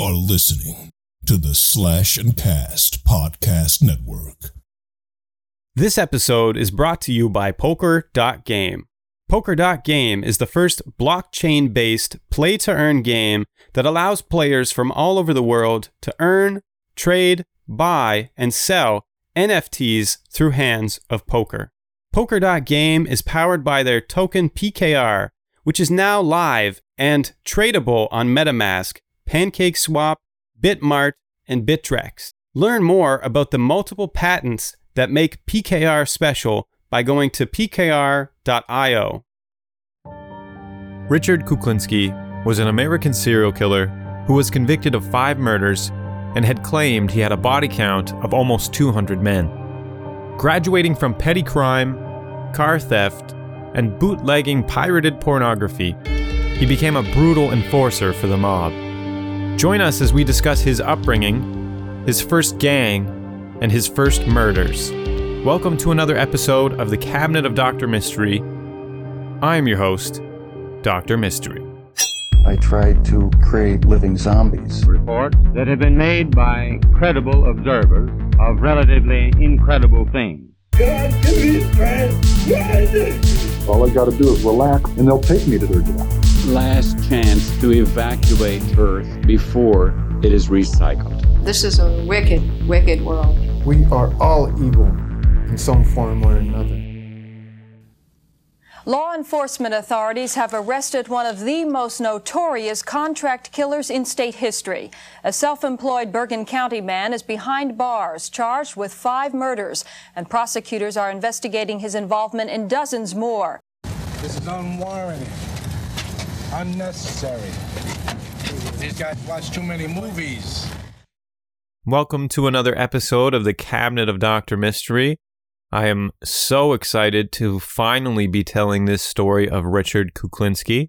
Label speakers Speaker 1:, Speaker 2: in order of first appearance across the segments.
Speaker 1: are listening to the Slash and Cast Podcast Network.
Speaker 2: This episode is brought to you by Poker.game. Poker.game is the first blockchain based play to earn game that allows players from all over the world to earn, trade, buy, and sell NFTs through hands of poker. Poker.game is powered by their token PKR, which is now live and tradable on MetaMask, PancakeSwap, Bitmart, and Bittrex. Learn more about the multiple patents that make PKR special by going to pkr.io. Richard Kuklinski was an American serial killer who was convicted of five murders and had claimed he had a body count of almost 200 men. Graduating from petty crime, car theft, and bootlegging pirated pornography, he became a brutal enforcer for the mob. Join us as we discuss his upbringing, his first gang, and his first murders. Welcome to another episode of the Cabinet of Dr. Mystery. I'm your host, Dr. Mystery.
Speaker 3: I tried to create living zombies.
Speaker 4: reports that have been made by credible observers of relatively incredible things.
Speaker 5: All I got to do is relax, and they'll take me to their death.
Speaker 6: Last chance to evacuate Earth before it is recycled.
Speaker 7: This is a wicked, wicked world.
Speaker 8: We are all evil in some form or another.
Speaker 9: Law enforcement authorities have arrested one of the most notorious contract killers in state history. A self employed Bergen County man is behind bars, charged with five murders, and prosecutors are investigating his involvement in dozens more.
Speaker 10: This is unwarranted, unnecessary. These guys watch too many movies.
Speaker 2: Welcome to another episode of the Cabinet of Dr. Mystery. I am so excited to finally be telling this story of Richard Kuklinski.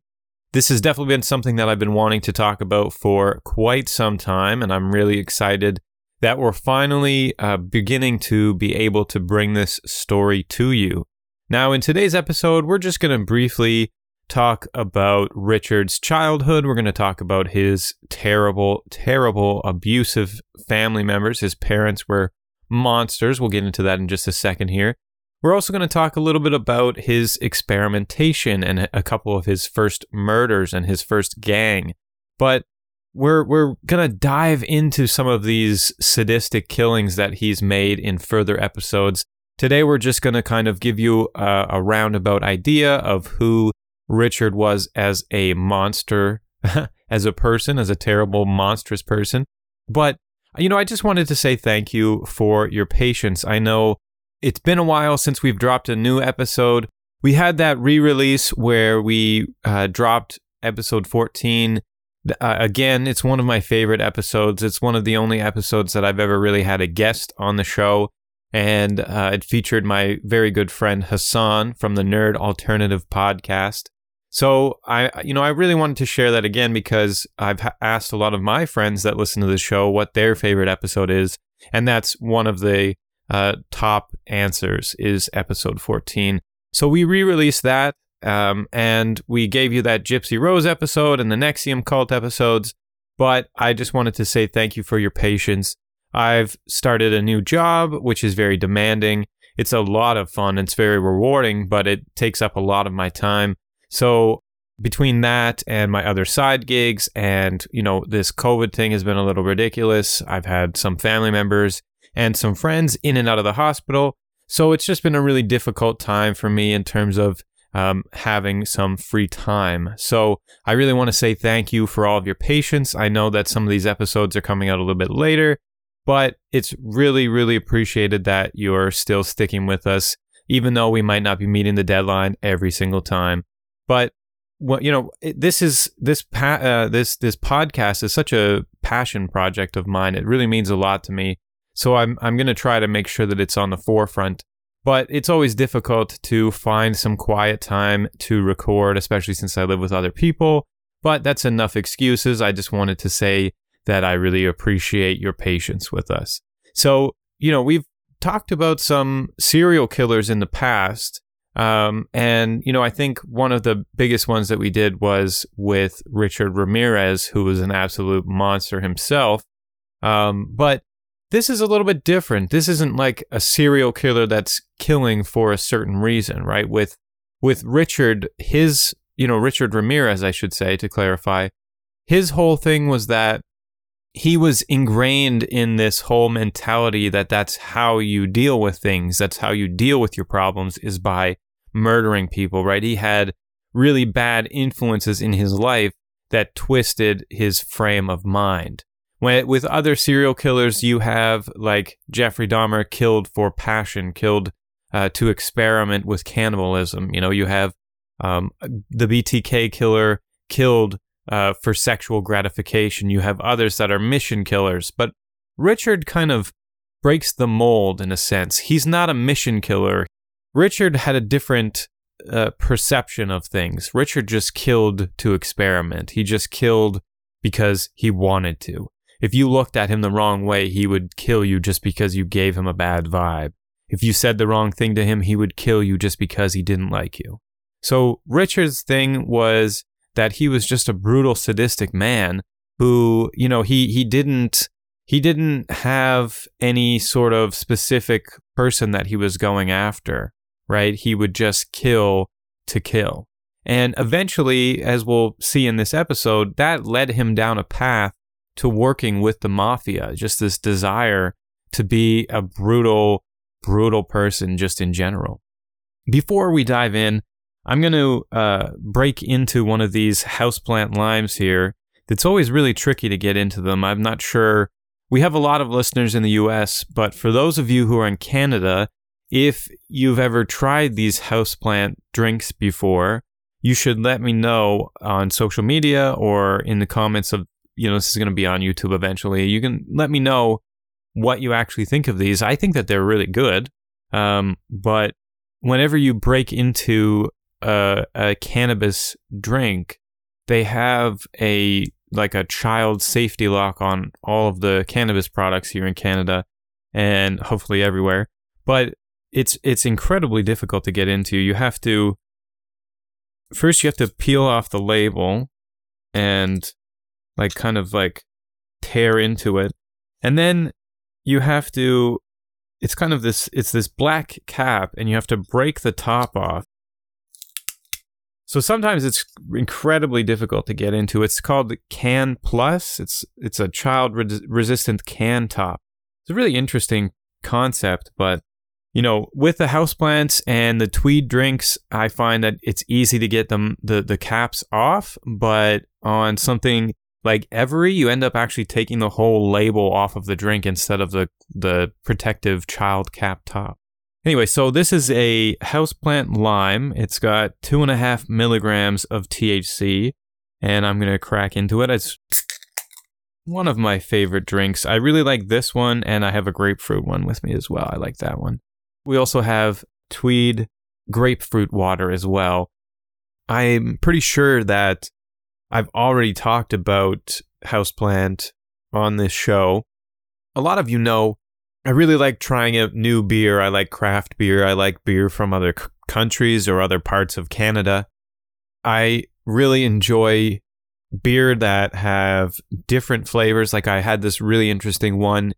Speaker 2: This has definitely been something that I've been wanting to talk about for quite some time, and I'm really excited that we're finally uh, beginning to be able to bring this story to you. Now, in today's episode, we're just going to briefly talk about Richard's childhood. We're going to talk about his terrible, terrible, abusive family members. His parents were monsters. We'll get into that in just a second here. We're also going to talk a little bit about his experimentation and a couple of his first murders and his first gang. But we're we're going to dive into some of these sadistic killings that he's made in further episodes. Today we're just going to kind of give you a, a roundabout idea of who Richard was as a monster, as a person, as a terrible monstrous person. But you know, I just wanted to say thank you for your patience. I know it's been a while since we've dropped a new episode. We had that re release where we uh, dropped episode 14. Uh, again, it's one of my favorite episodes. It's one of the only episodes that I've ever really had a guest on the show. And uh, it featured my very good friend Hassan from the Nerd Alternative podcast. So I, you know, I really wanted to share that again because I've asked a lot of my friends that listen to the show what their favorite episode is, and that's one of the uh, top answers is episode 14. So we re-released that, um, and we gave you that Gypsy Rose episode and the NXIVM cult episodes. But I just wanted to say thank you for your patience. I've started a new job, which is very demanding. It's a lot of fun. It's very rewarding, but it takes up a lot of my time. So between that and my other side gigs and you know this covid thing has been a little ridiculous i've had some family members and some friends in and out of the hospital so it's just been a really difficult time for me in terms of um, having some free time so i really want to say thank you for all of your patience i know that some of these episodes are coming out a little bit later but it's really really appreciated that you're still sticking with us even though we might not be meeting the deadline every single time but well, you know, this is this pa- uh, this this podcast is such a passion project of mine. It really means a lot to me. So I'm I'm going to try to make sure that it's on the forefront. But it's always difficult to find some quiet time to record, especially since I live with other people. But that's enough excuses. I just wanted to say that I really appreciate your patience with us. So, you know, we've talked about some serial killers in the past Um, and, you know, I think one of the biggest ones that we did was with Richard Ramirez, who was an absolute monster himself. Um, but this is a little bit different. This isn't like a serial killer that's killing for a certain reason, right? With with Richard, his, you know, Richard Ramirez, I should say, to clarify, his whole thing was that he was ingrained in this whole mentality that that's how you deal with things. That's how you deal with your problems is by murdering people, right? He had really bad influences in his life that twisted his frame of mind. When, with other serial killers, you have like Jeffrey Dahmer killed for passion, killed uh, to experiment with cannibalism. You know, you have um, the BTK killer killed uh, for sexual gratification. You have others that are mission killers. But Richard kind of breaks the mold in a sense. He's not a mission killer. Richard had a different uh, perception of things. Richard just killed to experiment. He just killed because he wanted to. If you looked at him the wrong way, he would kill you just because you gave him a bad vibe. If you said the wrong thing to him, he would kill you just because he didn't like you. So Richard's thing was that he was just a brutal sadistic man who, you know, he he didn't he didn't have any sort of specific person that he was going after, right? He would just kill to kill. And eventually, as we'll see in this episode, that led him down a path to working with the mafia, just this desire to be a brutal, brutal person just in general. Before we dive in, I'm going to uh, break into one of these houseplant limes here. It's always really tricky to get into them. I'm not sure. We have a lot of listeners in the US, but for those of you who are in Canada, if you've ever tried these houseplant drinks before, you should let me know on social media or in the comments of, you know, this is going to be on YouTube eventually. You can let me know what you actually think of these. I think that they're really good. Um, but whenever you break into a, a cannabis drink, they have a like a child safety lock on all of the cannabis products here in Canada and hopefully everywhere. But it's it's incredibly difficult to get into. You have to first you have to peel off the label and like kind of like tear into it. And then you have to it's kind of this it's this black cap and you have to break the top off so sometimes it's incredibly difficult to get into. It's called Can Plus. It's it's a child re- resistant can top. It's a really interesting concept, but you know, with the houseplants and the tweed drinks, I find that it's easy to get them the the caps off, but on something like Every, you end up actually taking the whole label off of the drink instead of the the protective child cap top. Anyway, so this is a houseplant lime. It's got two and a half milligrams of THC, and I'm gonna crack into it. It's one of my favorite drinks. I really like this one, and I have a grapefruit one with me as well. I like that one. We also have Tweed grapefruit water as well. I'm pretty sure that I've already talked about houseplant on this show. A lot of you know I really like trying out new beer. I like craft beer. I like beer from other c- countries or other parts of Canada. I really enjoy beer that have different flavors. Like I had this really interesting one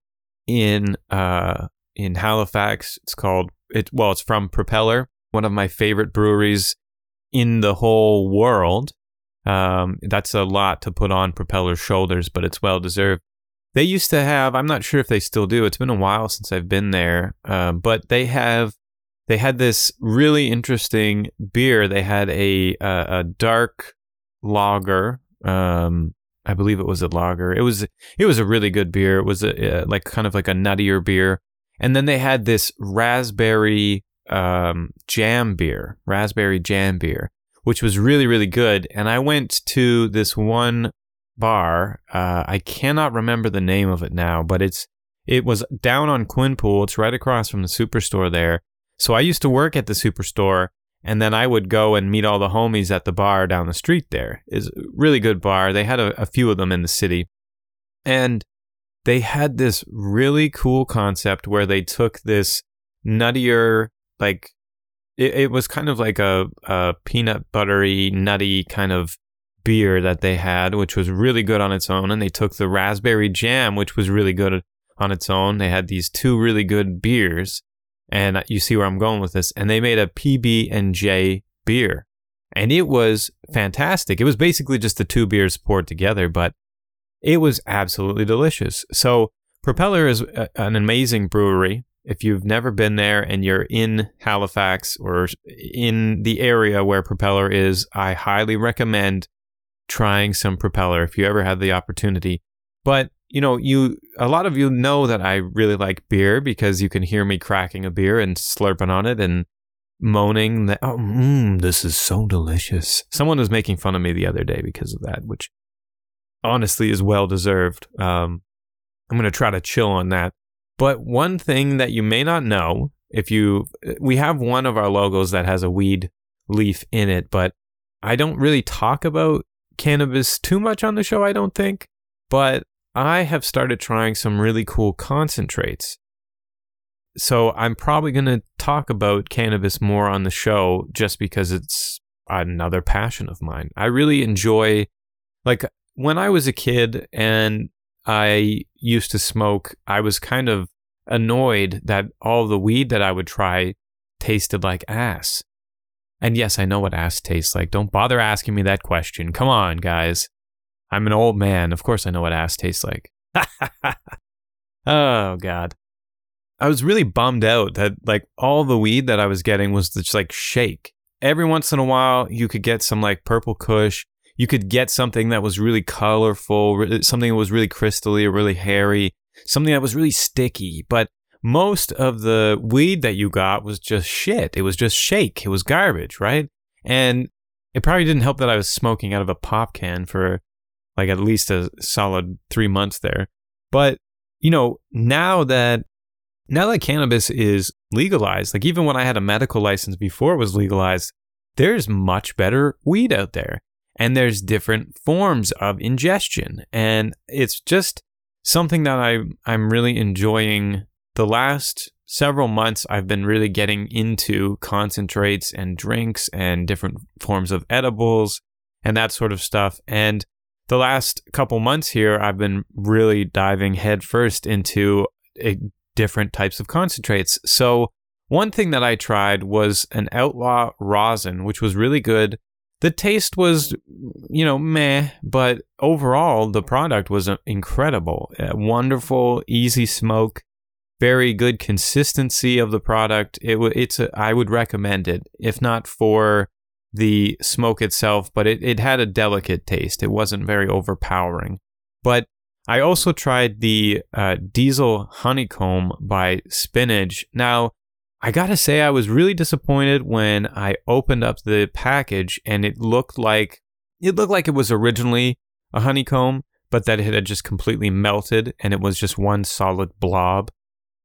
Speaker 2: in uh in Halifax. It's called it well, it's from Propeller, one of my favorite breweries in the whole world. Um, that's a lot to put on Propeller's shoulders, but it's well deserved. They used to have. I'm not sure if they still do. It's been a while since I've been there, um, but they have. They had this really interesting beer. They had a a, a dark lager. Um, I believe it was a lager. It was it was a really good beer. It was a like kind of like a nuttier beer. And then they had this raspberry um, jam beer, raspberry jam beer, which was really really good. And I went to this one bar. Uh, I cannot remember the name of it now, but it's it was down on Quinpool. It's right across from the superstore there. So I used to work at the superstore, and then I would go and meet all the homies at the bar down the street. There is really good bar. They had a, a few of them in the city, and they had this really cool concept where they took this nuttier like it, it was kind of like a, a peanut buttery, nutty kind of beer that they had, which was really good on its own. And they took the raspberry jam, which was really good on its own. They had these two really good beers, and you see where I'm going with this. And they made a PB and J beer, and it was fantastic. It was basically just the two beers poured together, but it was absolutely delicious. So Propeller is a, an amazing brewery. If you've never been there and you're in Halifax or in the area where Propeller is, I highly recommend trying some Propeller if you ever had the opportunity. But you know, you a lot of you know that I really like beer because you can hear me cracking a beer and slurping on it and moaning that oh, mm, this is so delicious. Someone was making fun of me the other day because of that, which honestly is well deserved. Um, I'm going to try to chill on that. But one thing that you may not know, if you, we have one of our logos that has a weed leaf in it, but I don't really talk about cannabis too much on the show, I don't think. But I have started trying some really cool concentrates. So I'm probably going to talk about cannabis more on the show just because it's another passion of mine. I really enjoy, like, when I was a kid and I used to smoke, I was kind of annoyed that all the weed that I would try tasted like ass. And yes, I know what ass tastes like. Don't bother asking me that question. Come on, guys. I'm an old man. Of course I know what ass tastes like. oh, God. I was really bummed out that like all the weed that I was getting was just like shake. Every once in a while, you could get some like purple kush you could get something that was really colorful, something that was really crystally or really hairy, something that was really sticky. But most of the weed that you got was just shit. It was just shake. It was garbage, right? And it probably didn't help that I was smoking out of a pop can for like at least a solid three months there. But, you know, now that now that cannabis is legalized, like even when I had a medical license before it was legalized, there's much better weed out there and there's different forms of ingestion. And it's just something that I, I'm really enjoying. The last several months, I've been really getting into concentrates and drinks and different forms of edibles and that sort of stuff. And the last couple months here, I've been really diving headfirst into a, different types of concentrates. So, one thing that I tried was an outlaw rosin, which was really good the taste was, you know, meh, but overall the product was uh, incredible. wonderful, easy smoke, very good consistency of the product. It it's a, I would recommend it, if not for the smoke itself, but it, it had a delicate taste. It wasn't very overpowering. But I also tried the uh, Diesel Honeycomb by Spinach. Now, I gotta say, I was really disappointed when I opened up the package and it looked like it looked like it was originally a honeycomb, but that it had just completely melted and it was just one solid blob.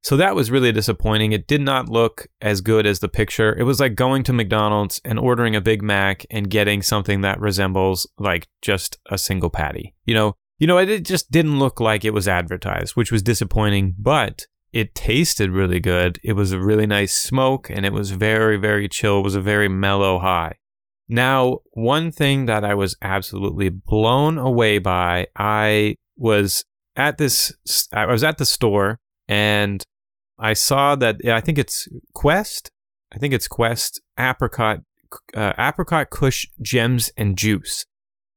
Speaker 2: So that was really disappointing. It did not look as good as the picture. It was like going to McDonald's and ordering a Big Mac and getting something that resembles like just a single patty. You know, you know, it just didn't look like it was advertised, which was disappointing, but it tasted really good. It was a really nice smoke and it was very, very chill. It was a very mellow high. Now, one thing that I was absolutely blown away by, I was at this, I was at the store and I saw that I think it's Quest. I think it's Quest apricot, uh, apricot Kush gems and juice.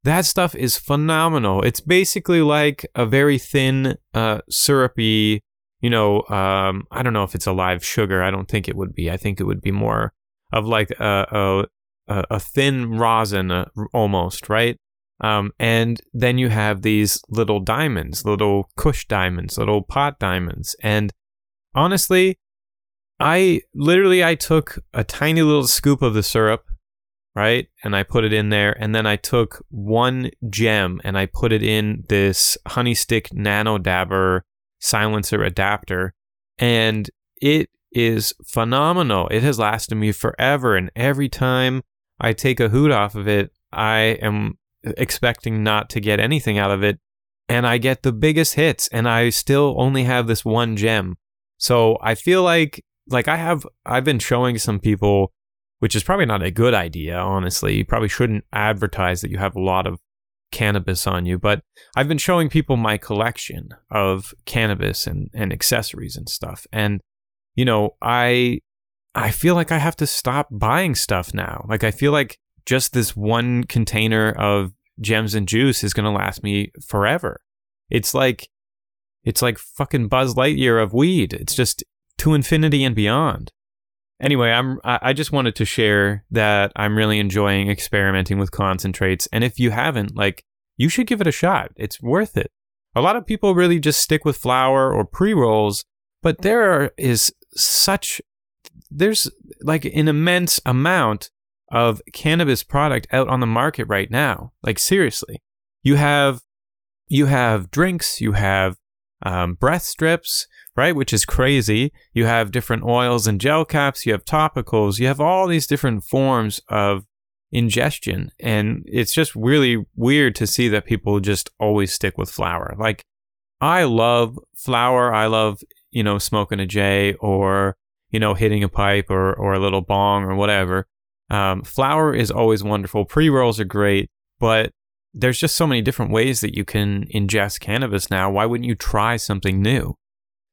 Speaker 2: That stuff is phenomenal. It's basically like a very thin, uh, syrupy you know, um, I don't know if it's a live sugar. I don't think it would be. I think it would be more of like a a, a thin rosin uh, almost, right? Um, and then you have these little diamonds, little Kush diamonds, little pot diamonds, and honestly, I literally I took a tiny little scoop of the syrup, right, and I put it in there, and then I took one gem and I put it in this honey stick nano dabber silencer adapter, and it is phenomenal. It has lasted me forever, and every time I take a hoot off of it, I am expecting not to get anything out of it, and I get the biggest hits, and I still only have this one gem. So I feel like like I have I've been showing some people which is probably not a good idea, honestly. You probably shouldn't advertise that you have a lot of cannabis on you, but I've been showing people my collection of cannabis and, and accessories and stuff. And, you know, I I feel like I have to stop buying stuff now. Like I feel like just this one container of gems and juice is gonna last me forever. It's like it's like fucking Buzz Lightyear of weed. It's just to infinity and beyond. Anyway, I'm I just wanted to share that I'm really enjoying experimenting with concentrates and if you haven't, like you should give it a shot. It's worth it. A lot of people really just stick with flower or pre-rolls, but there is such there's like an immense amount of cannabis product out on the market right now. Like seriously. You have you have drinks, you have um, breath strips, right? Which is crazy. You have different oils and gel caps, you have topicals, you have all these different forms of ingestion. And it's just really weird to see that people just always stick with flower. Like, I love flower. I love, you know, smoking a J or, you know, hitting a pipe or, or a little bong or whatever. Um, flower is always wonderful. Pre rolls are great, but there's just so many different ways that you can ingest cannabis now. Why wouldn't you try something new?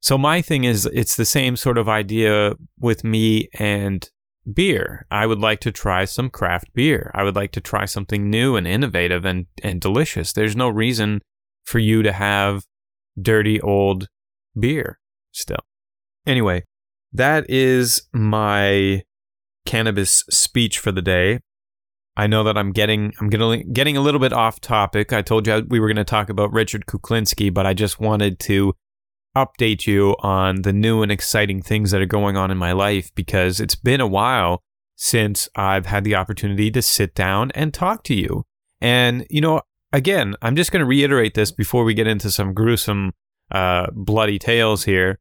Speaker 2: So my thing is it's the same sort of idea with me and beer. I would like to try some craft beer. I would like to try something new and innovative and, and delicious. There's no reason for you to have dirty old beer still. Anyway, that is my cannabis speech for the day. I know that I'm getting I'm getting getting a little bit off topic. I told you we were going to talk about Richard Kuklinski, but I just wanted to update you on the new and exciting things that are going on in my life because it's been a while since I've had the opportunity to sit down and talk to you. And, you know, again, I'm just going to reiterate this before we get into some gruesome, uh, bloody tales here.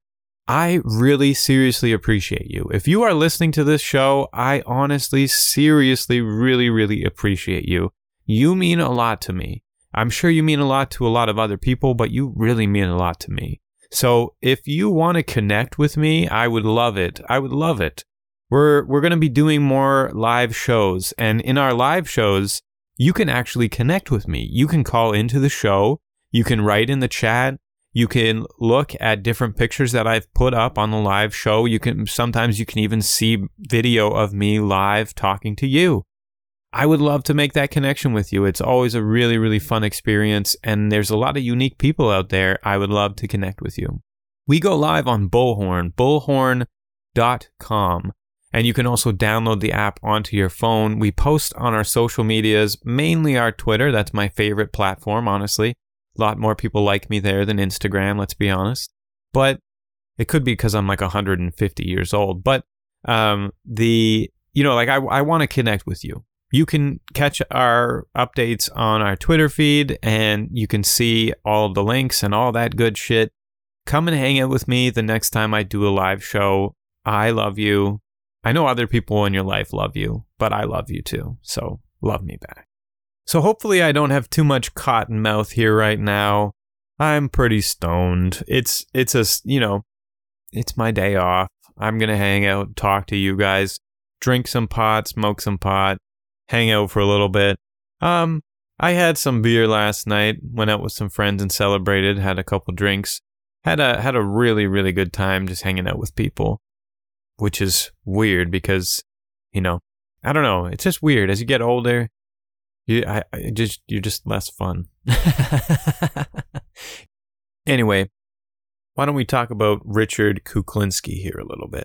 Speaker 2: I really seriously appreciate you. If you are listening to this show, I honestly, seriously, really, really appreciate you. You mean a lot to me. I'm sure you mean a lot to a lot of other people, but you really mean a lot to me. So if you want to connect with me, I would love it. I would love it. We're we're going to be doing more live shows and in our live shows, you can actually connect with me. You can call into the show, you can write in the chat, you can look at different pictures that I've put up on the live show. You can sometimes you can even see video of me live talking to you. I would love to make that connection with you. It's always a really, really fun experience, and there's a lot of unique people out there. I would love to connect with you. We go live on Bullhorn, bullhorn.com, and you can also download the app onto your phone. We post on our social medias, mainly our Twitter. That's my favorite platform, honestly. A lot more people like me there than Instagram, let's be honest. But it could be because I'm like 150 years old. But um, the, you know, like I, I want to connect with you you can catch our updates on our Twitter feed and you can see all the links and all that good shit. Come and hang out with me the next time I do a live show. I love you. I know other people in your life love you, but I love you too. So love me back. So hopefully I don't have too much cotton mouth here right now. I'm pretty stoned. It's it's a, you know, it's my day off. I'm going to hang out, talk to you guys, drink some pot, smoke some pot, hang out for a little bit. Um, I had some beer last night, went out with some friends and celebrated, had a couple drinks. Had a had a really really good time just hanging out with people, which is weird because, you know, I don't know, it's just weird as you get older. You I, I just you're just less fun. anyway, why don't we talk about Richard Kuklinski here a little bit?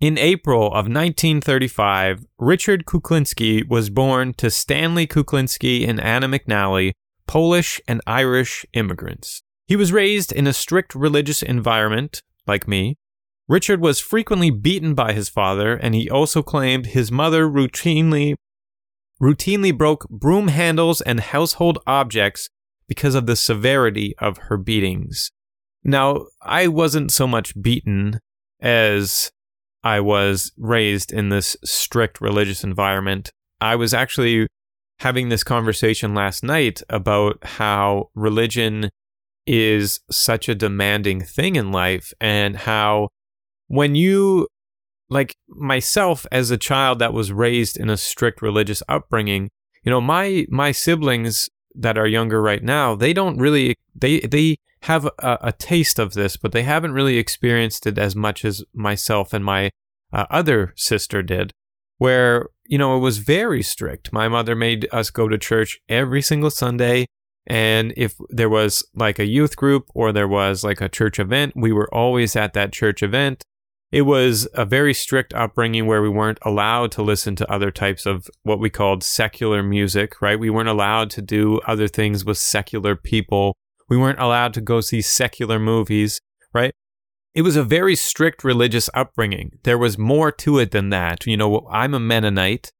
Speaker 2: In April of 1935, Richard Kuklinski was born to Stanley Kuklinski and Anna McNally, Polish and Irish immigrants. He was raised in a strict religious environment, like me. Richard was frequently beaten by his father, and he also claimed his mother routinely routinely broke broom handles and household objects because of the severity of her beatings. Now, I wasn't so much beaten as I was raised in this strict religious environment. I was actually having this conversation last night about how religion is such a demanding thing in life and how when you like myself as a child that was raised in a strict religious upbringing, you know, my my siblings that are younger right now, they don't really they they have a, a taste of this, but they haven't really experienced it as much as myself and my uh, other sister did, where you know it was very strict. My mother made us go to church every single Sunday. And if there was like a youth group or there was like a church event, we were always at that church event it was a very strict upbringing where we weren't allowed to listen to other types of what we called secular music, right? We weren't allowed to do other things with secular people. We weren't allowed to go see secular movies, right? It was a very strict religious upbringing. There was more to it than that. You know, I'm a Mennonite,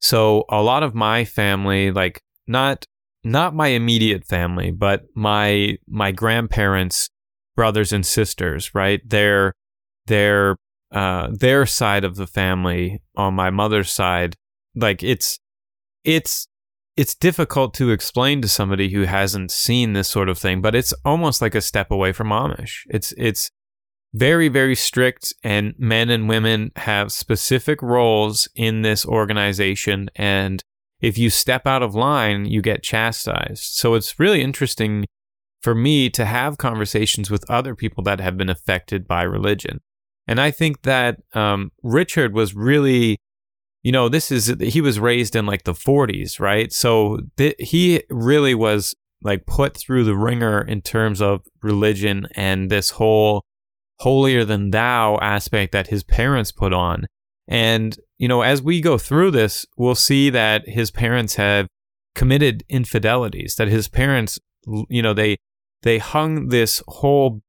Speaker 2: so a lot of my family, like not not my immediate family, but my my grandparents, brothers and sisters, right? They're their uh, their side of the family on my mother's side, like it's it's it's difficult to explain to somebody who hasn't seen this sort of thing, but it's almost like a step away from Amish. It's it's very very strict and men and women have specific roles in this organization and if you step out of line, you get chastised. So it's really interesting for me to have conversations with other people that have been affected by religion. And I think that um, Richard was really, you know, this is, he was raised in like the 40s, right? So th- he really was like put through the ringer in terms of religion and this whole holier than thou aspect that his parents put on. And, you know, as we go through this, we'll see that his parents have committed infidelities, that his parents, you know, they, they hung this whole,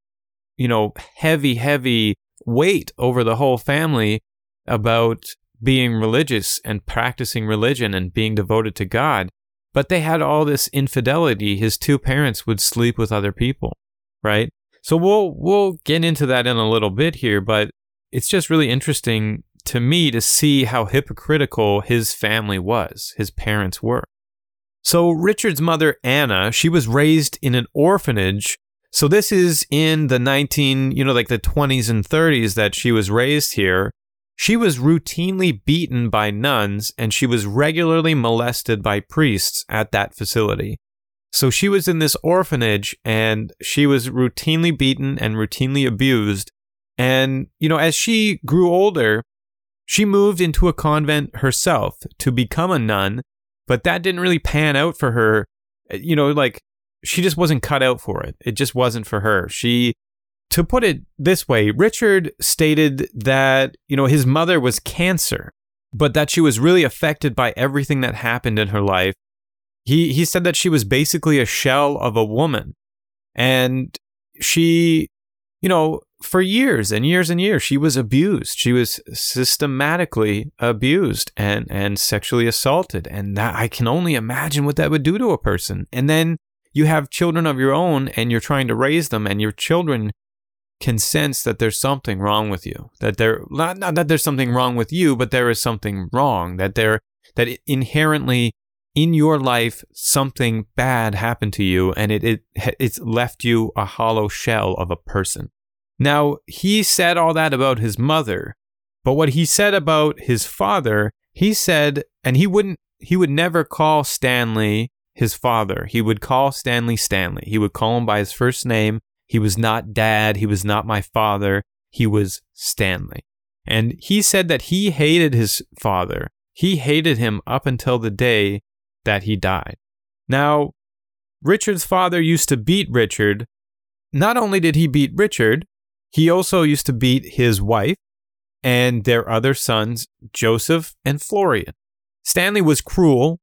Speaker 2: you know, heavy, heavy weight over the whole family about being religious and practicing religion and being devoted to God. But they had all this infidelity. His two parents would sleep with other people, right? So we'll we'll get into that in a little bit here, but it's just really interesting to me to see how hypocritical his family was, his parents were. So Richard's mother Anna, she was raised in an orphanage so this is in the 19, you know, like the 20s and 30s that she was raised here. She was routinely beaten by nuns and she was regularly molested by priests at that facility. So she was in this orphanage and she was routinely beaten and routinely abused. And, you know, as she grew older, she moved into a convent herself to become a nun, but that didn't really pan out for her. You know, like she just wasn't cut out for it. It just wasn't for her. She to put it this way, Richard stated that, you know, his mother was cancer, but that she was really affected by everything that happened in her life. He he said that she was basically a shell of a woman. And she, you know, for years and years and years she was abused. She was systematically abused and and sexually assaulted and that I can only imagine what that would do to a person. And then you have children of your own and you're trying to raise them and your children can sense that there's something wrong with you that there not, not that there's something wrong with you but there is something wrong that there that inherently in your life something bad happened to you and it, it it's left you a hollow shell of a person. Now he said all that about his mother but what he said about his father he said and he wouldn't he would never call stanley his father. He would call Stanley Stanley. He would call him by his first name. He was not dad. He was not my father. He was Stanley. And he said that he hated his father. He hated him up until the day that he died. Now, Richard's father used to beat Richard. Not only did he beat Richard, he also used to beat his wife and their other sons, Joseph and Florian. Stanley was cruel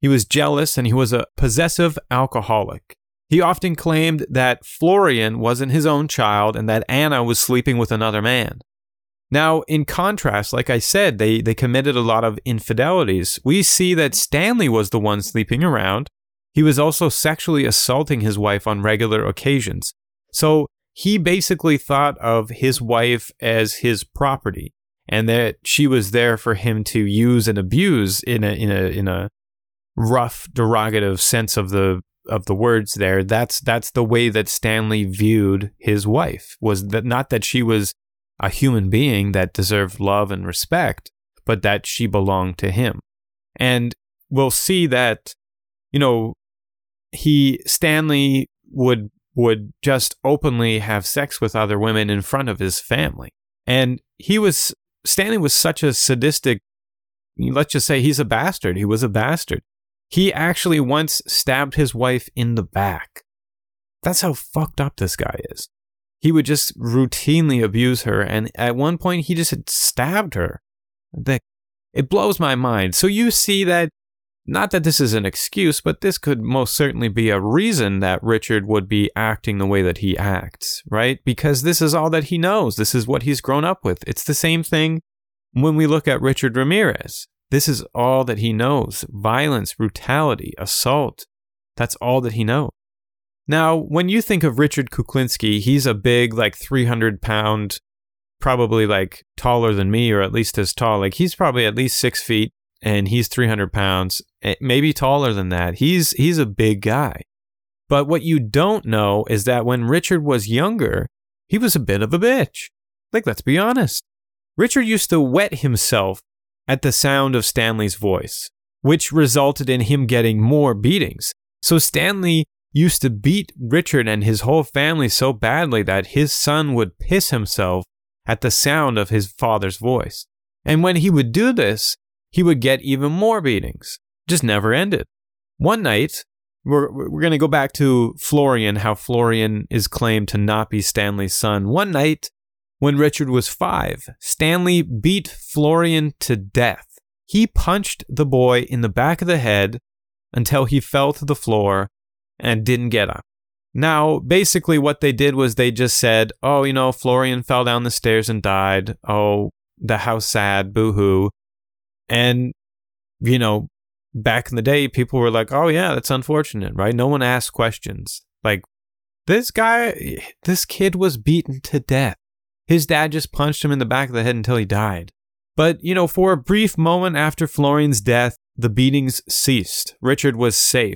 Speaker 2: he was jealous and he was a possessive alcoholic. He often claimed that Florian wasn't his own child and that Anna was sleeping with another man. Now, in contrast, like I said, they, they committed a lot of infidelities. We see that Stanley was the one sleeping around. He was also sexually assaulting his wife on regular occasions. So he basically thought of his wife as his property and that she was there for him to use and abuse in a, in a, in a rough derogative sense of the of the words there that's that's the way that Stanley viewed his wife was that not that she was a human being that deserved love and respect, but that she belonged to him. And we'll see that, you know, he, Stanley would, would just openly have sex with other women in front of his family. And he was, Stanley was such a sadistic, let's just say he's a bastard. He was a bastard. He actually once stabbed his wife in the back. That's how fucked up this guy is. He would just routinely abuse her, and at one point he just had stabbed her. That it blows my mind. So you see that not that this is an excuse, but this could most certainly be a reason that Richard would be acting the way that he acts, right? Because this is all that he knows. This is what he's grown up with. It's the same thing when we look at Richard Ramirez. This is all that he knows violence, brutality, assault. That's all that he knows. Now, when you think of Richard Kuklinski, he's a big, like 300 pound, probably like taller than me, or at least as tall. Like he's probably at least six feet and he's 300 pounds, eh, maybe taller than that. He's, he's a big guy. But what you don't know is that when Richard was younger, he was a bit of a bitch. Like, let's be honest. Richard used to wet himself at the sound of Stanley's voice, which resulted in him getting more beatings. So Stanley used to beat Richard and his whole family so badly that his son would piss himself at the sound of his father's voice. And when he would do this, he would get even more beatings. Just never ended. One night, we're, we're going to go back to Florian, how Florian is claimed to not be Stanley's son. One night, when Richard was five, Stanley beat Florian to death. He punched the boy in the back of the head until he fell to the floor and didn't get up. Now, basically, what they did was they just said, Oh, you know, Florian fell down the stairs and died. Oh, the house sad, boo hoo. And, you know, back in the day, people were like, Oh, yeah, that's unfortunate, right? No one asked questions. Like, this guy, this kid was beaten to death. His dad just punched him in the back of the head until he died. But, you know, for a brief moment after Florian's death, the beatings ceased. Richard was safe.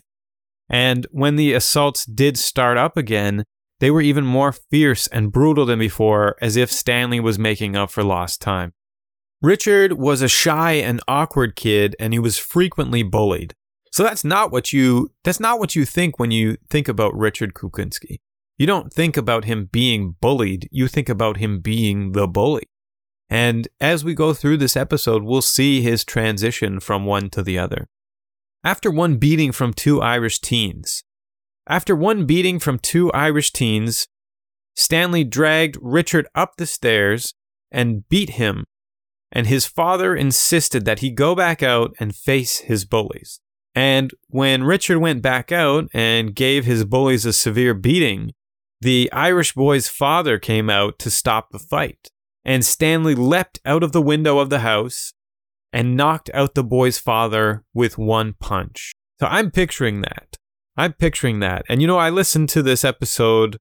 Speaker 2: And when the assaults did start up again, they were even more fierce and brutal than before, as if Stanley was making up for lost time. Richard was a shy and awkward kid, and he was frequently bullied. So that's not what you that's not what you think when you think about Richard Kuklinski. You don't think about him being bullied, you think about him being the bully. And as we go through this episode, we'll see his transition from one to the other. After one beating from two Irish teens, after one beating from two Irish teens, Stanley dragged Richard up the stairs and beat him, and his father insisted that he go back out and face his bullies. And when Richard went back out and gave his bullies a severe beating, the Irish boy's father came out to stop the fight. And Stanley leapt out of the window of the house and knocked out the boy's father with one punch. So I'm picturing that. I'm picturing that. And you know, I listened to this episode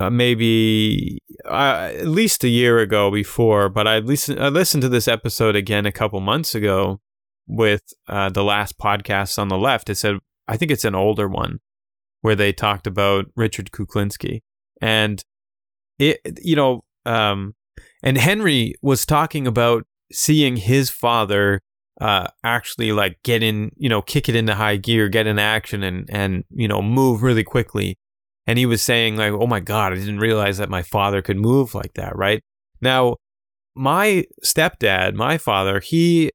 Speaker 2: uh, maybe uh, at least a year ago before, but I listened I listened to this episode again a couple months ago with uh, the last podcast on the left. It said I think it's an older one where they talked about Richard Kuklinski and it you know um, and Henry was talking about seeing his father uh, actually like get in, you know, kick it into high gear, get in action, and and you know move really quickly. And he was saying like, "Oh my god, I didn't realize that my father could move like that." Right now, my stepdad, my father, he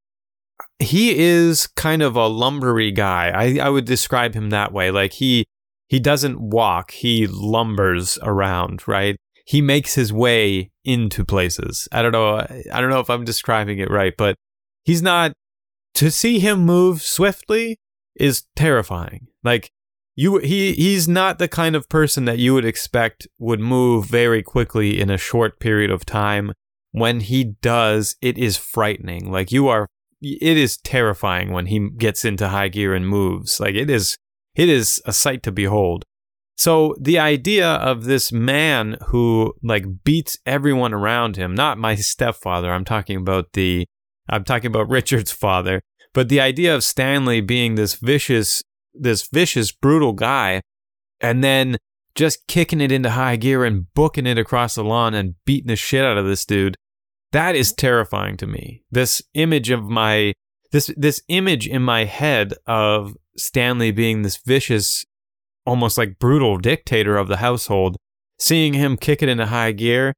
Speaker 2: he is kind of a lumbery guy. I I would describe him that way. Like he he doesn't walk, he lumbers around, right? he makes his way into places. I don't know. I don't know if I'm describing it right, but he's not. To see him move swiftly is terrifying. Like you, he he's not the kind of person that you would expect would move very quickly in a short period of time. When he does, it is frightening. Like you are, it is terrifying when he gets into high gear and moves. Like it is, it is a sight to behold. So the idea of this man who like beats everyone around him, not my stepfather, I'm talking about the I'm talking about Richard's father, but the idea of Stanley being this vicious this vicious brutal guy and then just kicking it into high gear and booking it across the lawn and beating the shit out of this dude. That is terrifying to me. This image of my this this image in my head of Stanley being this vicious, almost like brutal dictator of the household, seeing him kick it into high gear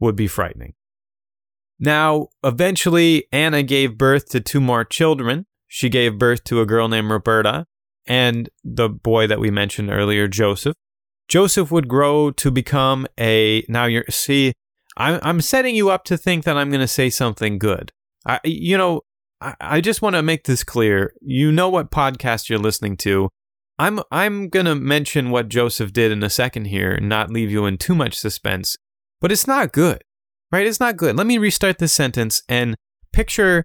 Speaker 2: would be frightening. Now, eventually, Anna gave birth to two more children. She gave birth to a girl named Roberta and the boy that we mentioned earlier, Joseph. Joseph would grow to become a. Now, you're. See, I'm, I'm setting you up to think that I'm going to say something good. I, you know, I, just want to make this clear. You know what podcast you're listening to. I'm I'm gonna mention what Joseph did in a second here not leave you in too much suspense. But it's not good. Right? It's not good. Let me restart this sentence and picture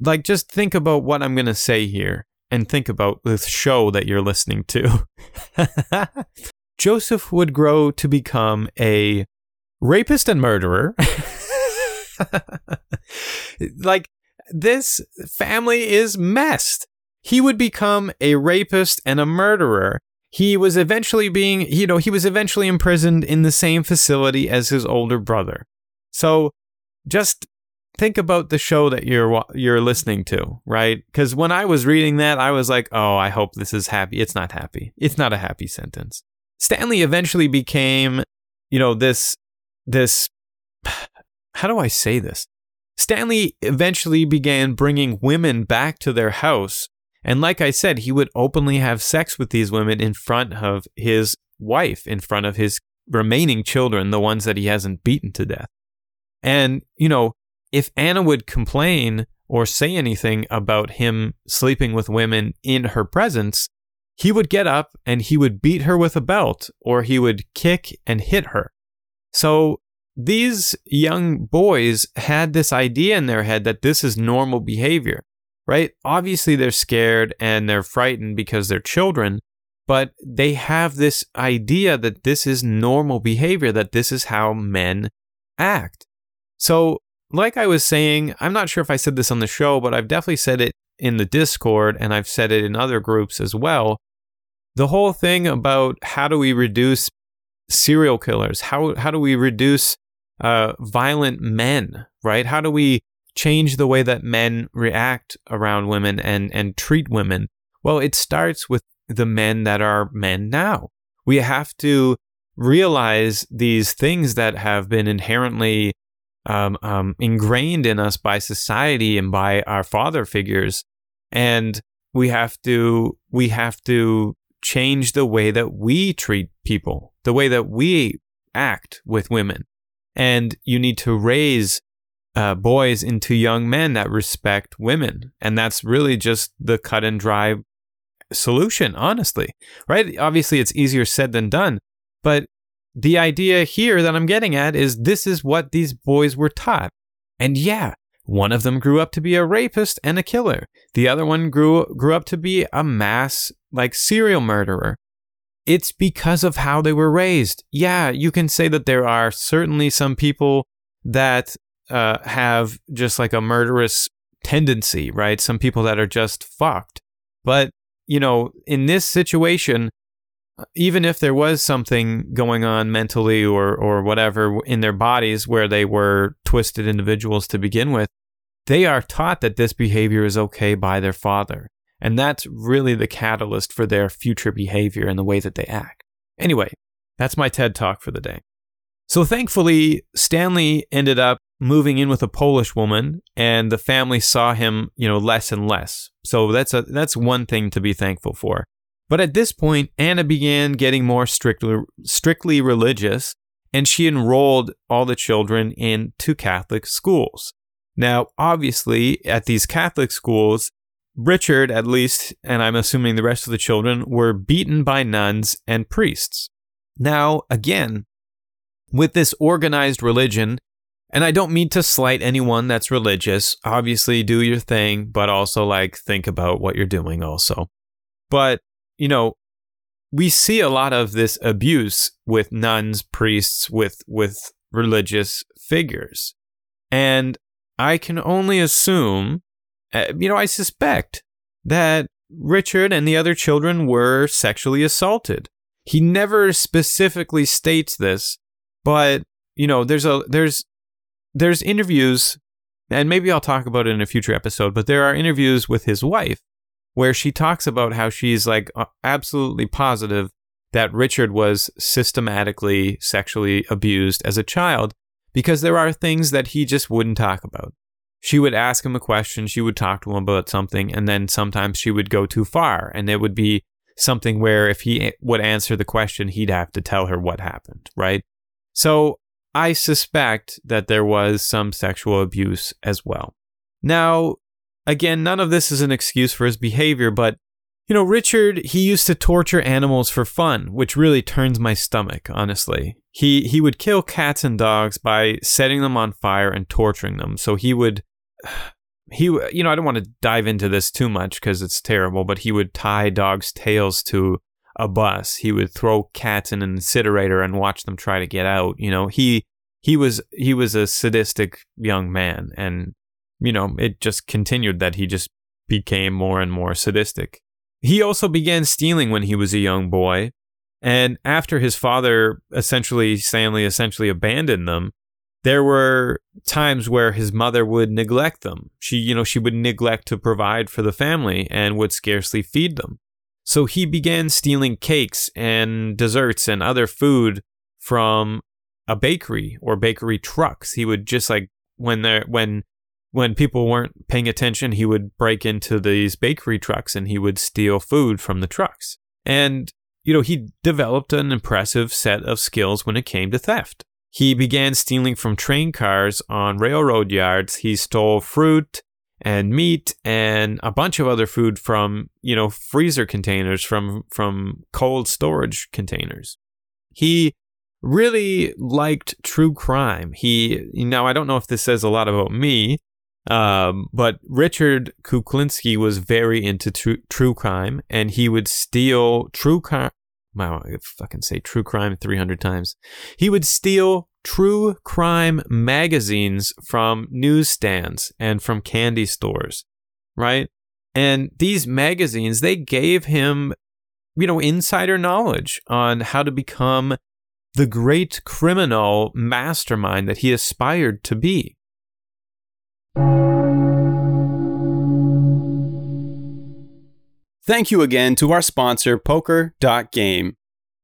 Speaker 2: like just think about what I'm gonna say here and think about this show that you're listening to. Joseph would grow to become a rapist and murderer. like this family is messed. He would become a rapist and a murderer. He was eventually being, you know, he was eventually imprisoned in the same facility as his older brother. So just think about the show that you're you're listening to, right? Cuz when I was reading that, I was like, "Oh, I hope this is happy." It's not happy. It's not a happy sentence. Stanley eventually became, you know, this this how do I say this? Stanley eventually began bringing women back to their house. And like I said, he would openly have sex with these women in front of his wife, in front of his remaining children, the ones that he hasn't beaten to death. And, you know, if Anna would complain or say anything about him sleeping with women in her presence, he would get up and he would beat her with a belt or he would kick and hit her. So these young boys had this idea in their head that this is normal behavior, right? Obviously, they're scared and they're frightened because they're children, but they have this idea that this is normal behavior, that this is how men act. So, like I was saying, I'm not sure if I said this on the show, but I've definitely said it in the Discord and I've said it in other groups as well. The whole thing about how do we reduce serial killers? How, how do we reduce uh, violent men, right? How do we change the way that men react around women and, and treat women? Well, it starts with the men that are men now. We have to realize these things that have been inherently um, um, ingrained in us by society and by our father figures, and we have to we have to change the way that we treat people, the way that we act with women and you need to raise uh, boys into young men that respect women. And that's really just the cut and dry solution, honestly, right? Obviously, it's easier said than done. But the idea here that I'm getting at is this is what these boys were taught. And yeah, one of them grew up to be a rapist and a killer. The other one grew grew up to be a mass like serial murderer it's because of how they were raised. Yeah, you can say that there are certainly some people that uh, have just like a murderous tendency, right? Some people that are just fucked. But, you know, in this situation, even if there was something going on mentally or, or whatever in their bodies where they were twisted individuals to begin with, they are taught that this behavior is okay by their father. And that's really the catalyst for their future behavior and the way that they act. Anyway, that's my TED talk for the day. So thankfully, Stanley ended up moving in with a Polish woman and the family saw him, you know, less and less. So that's a that's one thing to be thankful for. But at this point, Anna began getting more strictly strictly religious and she enrolled all the children into Catholic schools. Now, obviously, at these Catholic schools, Richard, at least, and I'm assuming the rest of the children, were beaten by nuns and priests. Now, again, with this organized religion, and I don't mean to slight anyone that's religious, obviously do your thing, but also like think about what you're doing also. But, you know, we see a lot of this abuse with nuns, priests, with with religious figures. And I can only assume uh, you know, I suspect that Richard and the other children were sexually assaulted. He never specifically states this, but you know, there's a there's there's interviews, and maybe I'll talk about it in a future episode, but there are interviews with his wife where she talks about how she's like absolutely positive that Richard was systematically sexually abused as a child because there are things that he just wouldn't talk about. She would ask him a question, she would talk to him about something, and then sometimes she would go too far. And it would be something where if he would answer the question, he'd have to tell her what happened, right? So I suspect that there was some sexual abuse as well. Now, again, none of this is an excuse for his behavior, but you know, Richard, he used to torture animals for fun, which really turns my stomach, honestly. He he would kill cats and dogs by setting them on fire and torturing them. So he would he you know, I don't want to dive into this too much cuz it's terrible, but he would tie dogs' tails to a bus. He would throw cats in an incinerator and watch them try to get out. You know, he he was he was a sadistic young man and you know, it just continued that he just became more and more sadistic. He also began stealing when he was a young boy. And after his father essentially, Stanley essentially abandoned them, there were times where his mother would neglect them. She, you know, she would neglect to provide for the family and would scarcely feed them. So he began stealing cakes and desserts and other food from a bakery or bakery trucks. He would just like when there when when people weren't paying attention, he would break into these bakery trucks and he would steal food from the trucks. And, you know, he developed an impressive set of skills when it came to theft. He began stealing from train cars on railroad yards. He stole fruit and meat and a bunch of other food from, you know, freezer containers, from, from cold storage containers. He really liked true crime. He, now I don't know if this says a lot about me, um, but Richard Kuklinski was very into true, true crime, and he would steal true crime. Wow, I fucking say true crime 300 times. He would steal true crime magazines from newsstands and from candy stores, right? And these magazines, they gave him, you know, insider knowledge on how to become the great criminal mastermind that he aspired to be.
Speaker 11: Thank you again to our sponsor, Poker.game.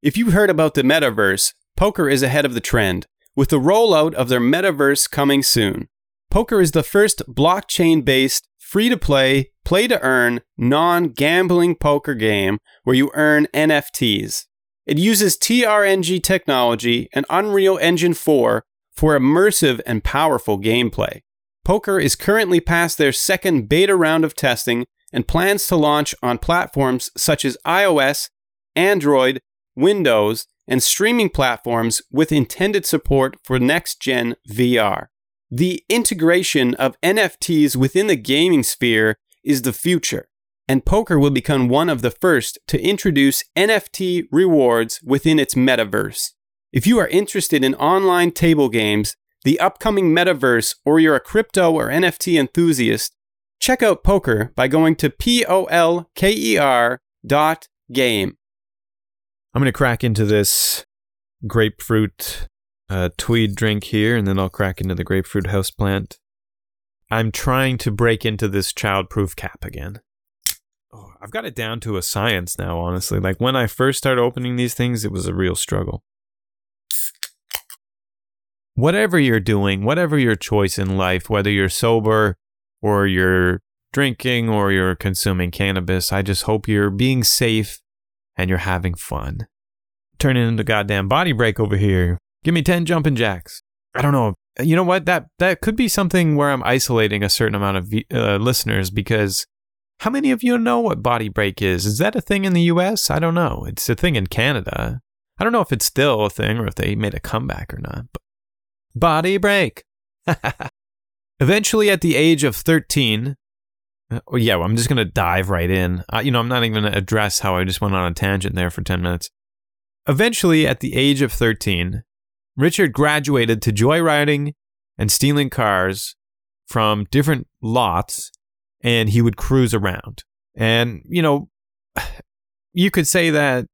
Speaker 11: If you've heard about the metaverse, Poker is ahead of the trend, with the rollout of their metaverse coming soon. Poker is the first blockchain based, free to play, play to earn, non gambling poker game where you earn NFTs. It uses TRNG technology and Unreal Engine 4 for immersive and powerful gameplay. Poker is currently past their second beta round of testing and plans to launch on platforms such as iOS, Android, Windows, and streaming platforms with intended support for next gen VR. The integration of NFTs within the gaming sphere is the future, and poker will become one of the first to introduce NFT rewards within its metaverse. If you are interested in online table games, the upcoming metaverse, or you're a crypto or NFT enthusiast, check out poker by going to P-O-L-K-E-R dot game.
Speaker 2: I'm going to crack into this grapefruit uh, tweed drink here, and then I'll crack into the grapefruit houseplant. I'm trying to break into this childproof cap again. Oh, I've got it down to a science now, honestly. Like when I first started opening these things, it was a real struggle whatever you're doing, whatever your choice in life, whether you're sober or you're drinking or you're consuming cannabis, I just hope you're being safe and you're having fun. Turning into goddamn body break over here. Give me 10 jumping jacks. I don't know. You know what? That that could be something where I'm isolating a certain amount of uh, listeners because how many of you know what body break is? Is that a thing in the US? I don't know. It's a thing in Canada. I don't know if it's still a thing or if they made a comeback or not. But Body break. Eventually, at the age of 13, oh, yeah, well, I'm just going to dive right in. Uh, you know, I'm not even going to address how I just went on a tangent there for 10 minutes. Eventually, at the age of 13, Richard graduated to joyriding and stealing cars from different lots, and he would cruise around. And, you know, you could say that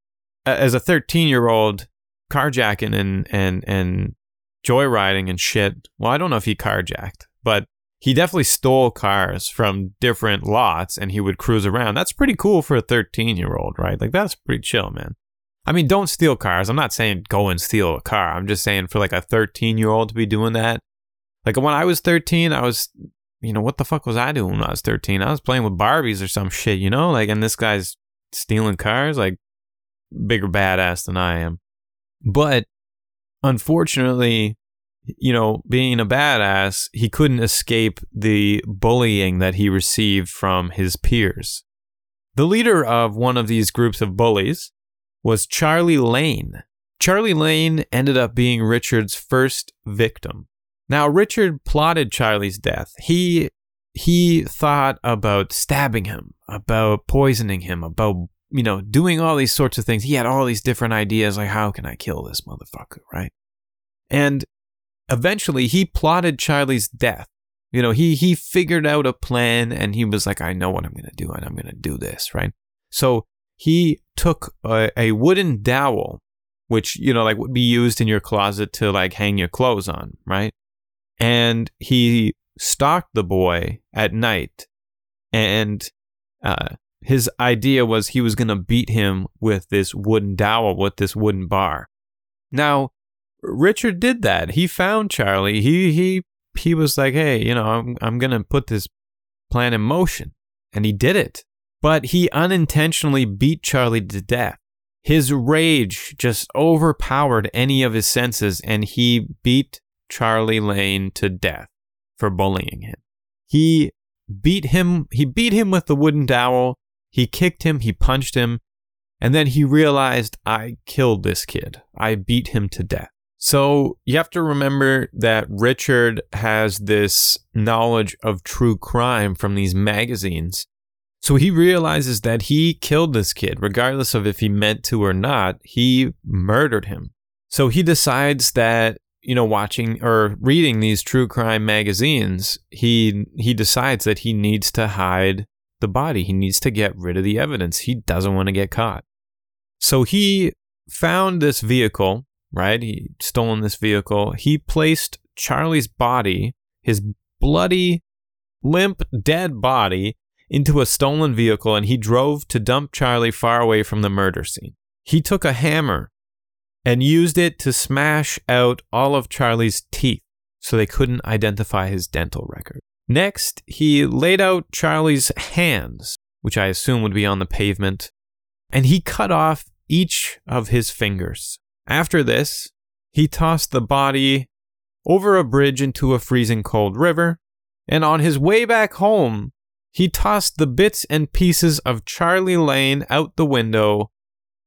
Speaker 2: as a 13 year old, carjacking and, and, and joyriding and shit. Well, I don't know if he carjacked, but he definitely stole cars from different lots and he would cruise around. That's pretty cool for a 13 year old, right? Like, that's pretty chill, man. I mean, don't steal cars. I'm not saying go and steal a car. I'm just saying for like a 13 year old to be doing that. Like when I was 13, I was, you know, what the fuck was I doing when I was 13? I was playing with Barbies or some shit, you know? Like, and this guy's stealing cars, like, bigger badass than I am. But unfortunately, you know, being a badass, he couldn't escape the bullying that he received from his peers. The leader of one of these groups of bullies was Charlie Lane. Charlie Lane ended up being Richard's first victim. Now, Richard plotted Charlie's death. He he thought about stabbing him, about poisoning him, about you know, doing all these sorts of things. He had all these different ideas like how can I kill this motherfucker, right? And eventually he plotted Charlie's death. You know, he he figured out a plan and he was like I know what I'm to do and I'm to do this, right? So he took a, a wooden dowel which, you know, like would be used in your closet to like hang your clothes on, right? And he stalked the boy at night and uh, his idea was he was going to beat him with this wooden dowel, with this wooden bar. Now, Richard did that. He found Charlie. He he he was like, "Hey, you know, I'm I'm going to put this plan in motion." And he did it. But he unintentionally beat Charlie to death. His rage just overpowered any of his senses and he beat Charlie Lane to death for bullying him. He beat him he beat him with the wooden dowel he kicked him, he punched him, and then he realized, I killed this kid. I beat him to death. So you have to remember that Richard has this knowledge of true crime from these magazines. So he realizes that he killed this kid, regardless of if he meant to or not, he murdered him. So he decides that, you know, watching or reading these true crime magazines, he he decides that he needs to hide the body. He needs to get rid of the evidence. He doesn't want to get caught. So he found this vehicle, right? He stolen this vehicle. He placed Charlie's body, his bloody, limp, dead body, into a stolen vehicle and he drove to dump Charlie far away from the murder scene. He took a hammer and used it to smash out all of Charlie's teeth so they couldn't identify his dental record. Next, he laid out Charlie's hands, which I assume would be on the pavement, and he cut off each of his fingers. After this, he tossed the body over a bridge into a freezing cold river, and on his way back home, he tossed the bits and pieces of Charlie Lane out the window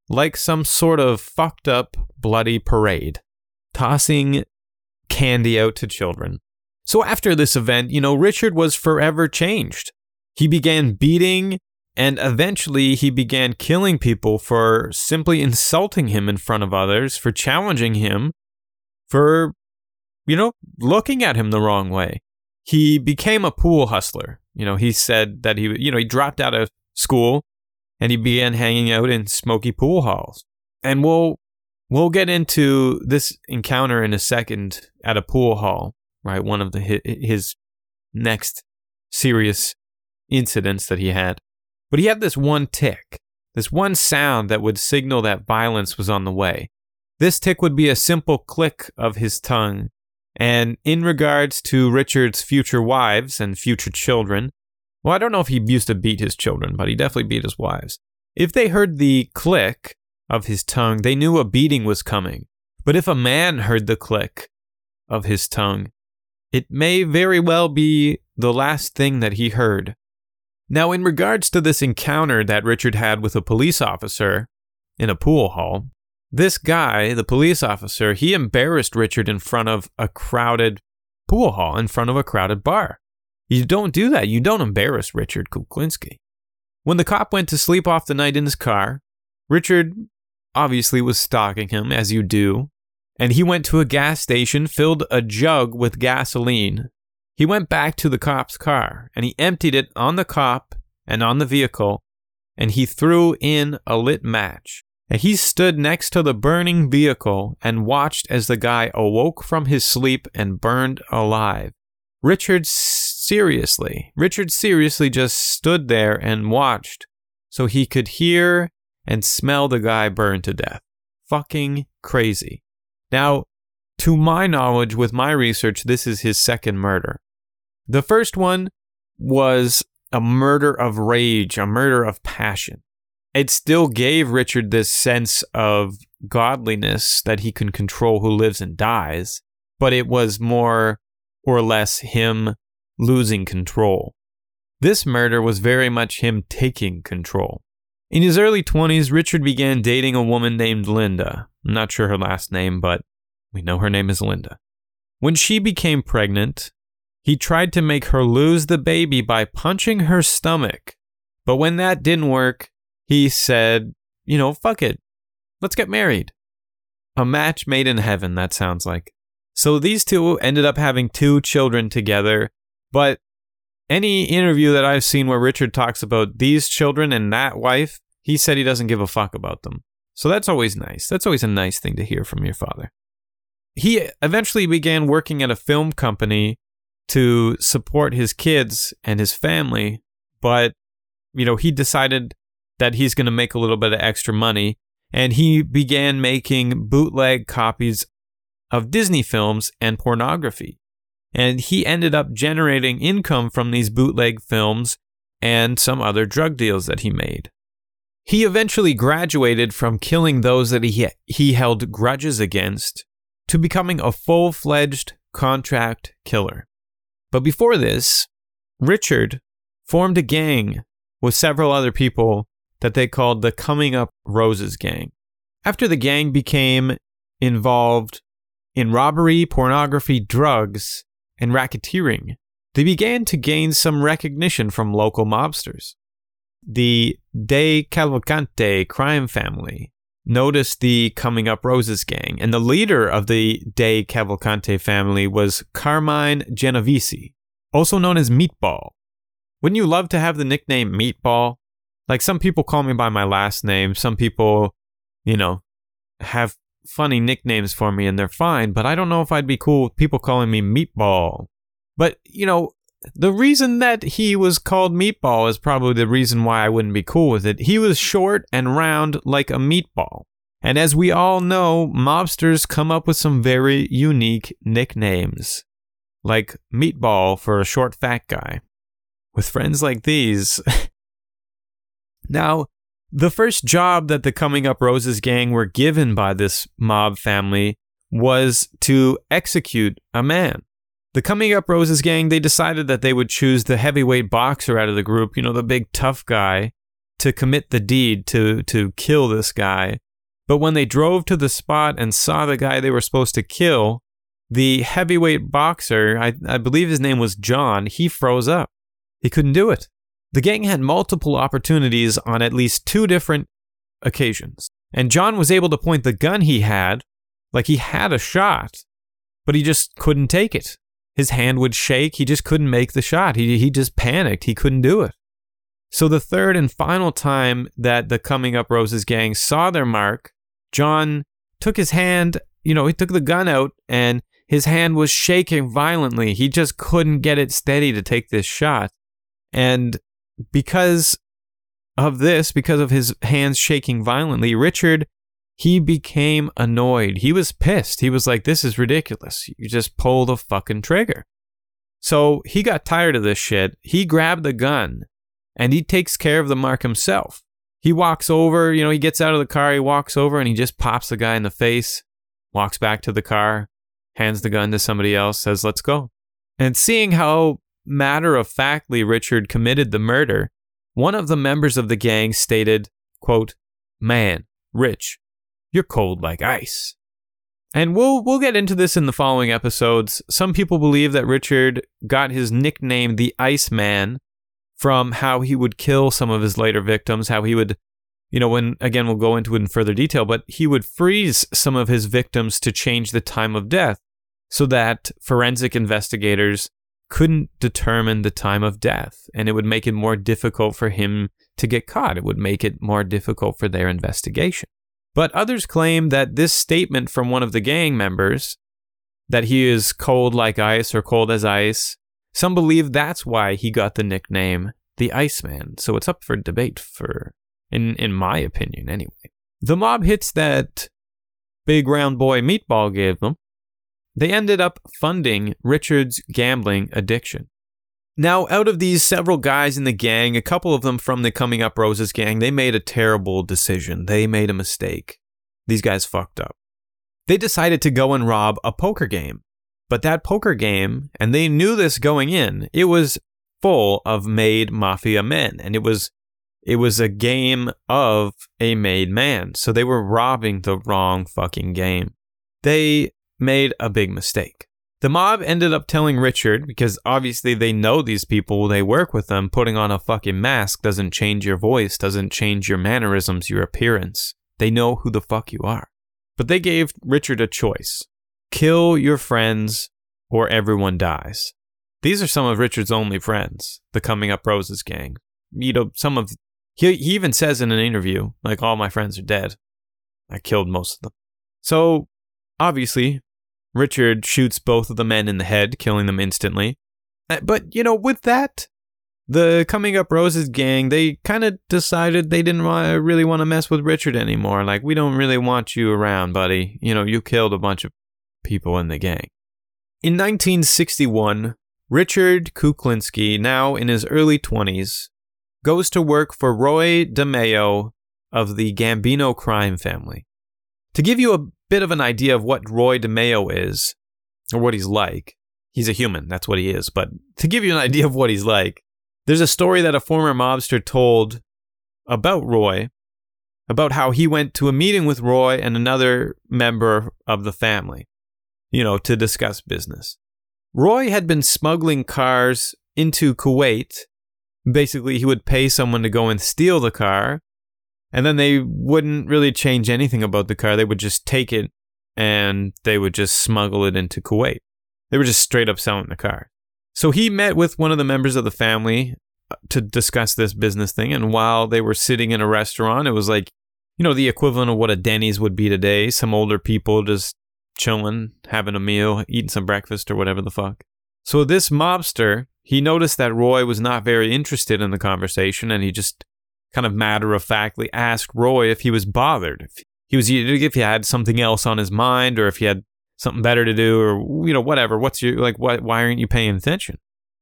Speaker 2: like some sort of fucked up bloody parade, tossing candy out to children. So after this event, you know, Richard was forever changed. He began beating and eventually he began killing people for simply insulting him in front of others, for challenging him, for, you know, looking at him the wrong way. He became a pool hustler. You know, he said that he, you know, he dropped out of school and he began hanging out in smoky pool halls. And we'll we'll get into this encounter in a second at a pool hall right? One of the his next serious incidents that he had. But he had this one tick, this one sound that would signal that violence was on the way. This tick would be a simple click of his tongue. And in regards to Richard's future wives and future children, well, I don't know if he used to beat his children, but he definitely beat his wives. If they heard the click of his tongue, they knew a beating was coming. But if a man heard the click of his tongue, it may very well be the last thing that he heard. Now, in regards to this encounter that Richard had with a police officer in a pool hall, this guy, the police officer, he embarrassed Richard in front of a crowded pool hall, in front of a crowded bar. You don't do that. You don't embarrass Richard Kuklinski. When the cop went to sleep off the night in his car, Richard obviously was stalking him, as you do, and he went to a gas station, filled a jug with gasoline. He went back to the cop's car and he emptied it on the cop and on the vehicle, and he threw in a lit match. And he stood next to the burning vehicle and watched as the guy awoke from his sleep and burned alive. Richard seriously, Richard seriously just stood there and watched so he could hear and smell the guy burn to death. Fucking crazy. Now, to my knowledge, with my research, this is his second murder. The first one was a murder of rage, a murder of passion. It still gave Richard this sense of godliness that he can control who lives and dies, but it was more or less him losing control. This murder was very much him taking control. In his early 20s, Richard began dating a woman named Linda. I'm not sure her last name, but we know her name is Linda. When she became pregnant, he tried to make her lose the baby by punching her stomach. But when that didn't work, he said, you know, fuck it. Let's get married. A match made in heaven, that sounds like. So these two ended up having two children together. But any interview that I've seen where Richard talks about these children and that wife, he said he doesn't give a fuck about them. So that's always nice. That's always a nice thing to hear from your father. He eventually began working at a film company to support his kids and his family, but you know, he decided that he's going to make a little bit of extra money and he began making bootleg copies of Disney films and pornography. And he ended up generating income from these bootleg films and some other drug deals that he made. He eventually graduated from killing those that he, he held grudges against to becoming a full fledged contract killer. But before this, Richard formed a gang with several other people that they called the Coming Up Roses Gang. After the gang became involved in robbery, pornography, drugs, and racketeering, they began to gain some recognition from local mobsters. The De Cavalcante crime family noticed the Coming Up Roses gang, and the leader of the De Cavalcante family was Carmine Genovese, also known as Meatball. Wouldn't you love to have the nickname Meatball? Like some people call me by my last name, some people, you know, have funny nicknames for me and they're fine, but I don't know if I'd be cool with people calling me Meatball. But, you know, the reason that he was called Meatball is probably the reason why I wouldn't be cool with it. He was short and round like a meatball. And as we all know, mobsters come up with some very unique nicknames, like Meatball for a short fat guy. With friends like these. now, the first job that the Coming Up Roses gang were given by this mob family was to execute a man. The Coming Up Roses gang, they decided that they would choose the heavyweight boxer out of the group, you know, the big tough guy, to commit the deed to to kill this guy. But when they drove to the spot and saw the guy they were supposed to kill, the heavyweight boxer, I, I believe his name was John, he froze up. He couldn't do it. The gang had multiple opportunities on at least two different occasions. And John was able to point the gun he had, like he had a shot, but he just couldn't take it his hand would shake. He just couldn't make the shot. He, he just panicked. He couldn't do it. So, the third and final time that the Coming Up Roses gang saw their mark, John took his hand, you know, he took the gun out and his hand was shaking violently. He just couldn't get it steady to take this shot. And because of this, because of his hands shaking violently, Richard he became annoyed. He was pissed. He was like, this is ridiculous. You just pull the fucking trigger. So he got tired of this shit. He grabbed the gun and he takes care of the mark himself. He walks over, you know, he gets out of the car, he walks over and he just pops the guy in the face, walks back to the car, hands the gun to somebody else, says, let's go. And seeing how matter of factly Richard committed the murder, one of the members of the gang stated, quote, Man, Rich, you're cold like ice. And we'll we'll get into this in the following episodes. Some people believe that Richard got his nickname the Iceman from how he would kill some of his later victims, how he would you know, when again we'll go into it in further detail, but he would freeze some of his victims to change the time of death so that forensic investigators couldn't determine the time of death and it would make it more difficult for him to get caught. It would make it more difficult for their investigation. But others claim that this statement from one of the gang members, that he is cold like ice or cold as ice, some believe that's why he got the nickname the Iceman. So it's up for debate for in in my opinion anyway. The mob hits that big round boy meatball gave them. They ended up funding Richard's gambling addiction. Now, out of these several guys in the gang, a couple of them from the Coming Up Roses gang, they made a terrible decision. They made a mistake. These guys fucked up. They decided to go and rob a poker game. But that poker game, and they knew this going in, it was full of made mafia men. And it was it was a game of a made man. So they were robbing the wrong fucking game. They made a big mistake. The mob ended up telling Richard, because obviously they know these people, they work with them, putting on a fucking mask doesn't change your voice, doesn't change your mannerisms, your appearance. They know who the fuck you are. But they gave Richard a choice kill your friends or everyone dies. These are some of Richard's only friends, the Coming Up Roses gang. You know, some of. He, he even says in an interview, like, all my friends are dead. I killed most of them. So, obviously, Richard shoots both of the men in the head, killing them instantly. Uh, but, you know, with that, the Coming Up Roses gang, they kind of decided they didn't really want to mess with Richard anymore. Like, we don't really want you around, buddy. You know, you killed a bunch of people in the gang. In 1961, Richard Kuklinski, now in his early 20s, goes to work for Roy DeMeo of the Gambino crime family. To give you a bit of an idea of what Roy DeMeo is, or what he's like, he's a human, that's what he is, but to give you an idea of what he's like, there's a story that a former mobster told about Roy, about how he went to a meeting with Roy and another member of the family, you know, to discuss business. Roy had been smuggling cars into Kuwait. Basically, he would pay someone to go and steal the car, and then they wouldn't really change anything about the car. They would just take it and they would just smuggle it into Kuwait. They were just straight up selling the car. So he met with one of the members of the family uh, to discuss this business thing. And while they were sitting in a restaurant, it was like, you know, the equivalent of what a Denny's would be today. Some older people just chilling, having a meal, eating some breakfast or whatever the fuck. So this mobster, he noticed that Roy was not very interested in the conversation and he just kind of matter of factly asked Roy if he was bothered. If he was if he had something else on his mind or if he had something better to do or you know whatever. What's your like what why aren't you paying attention?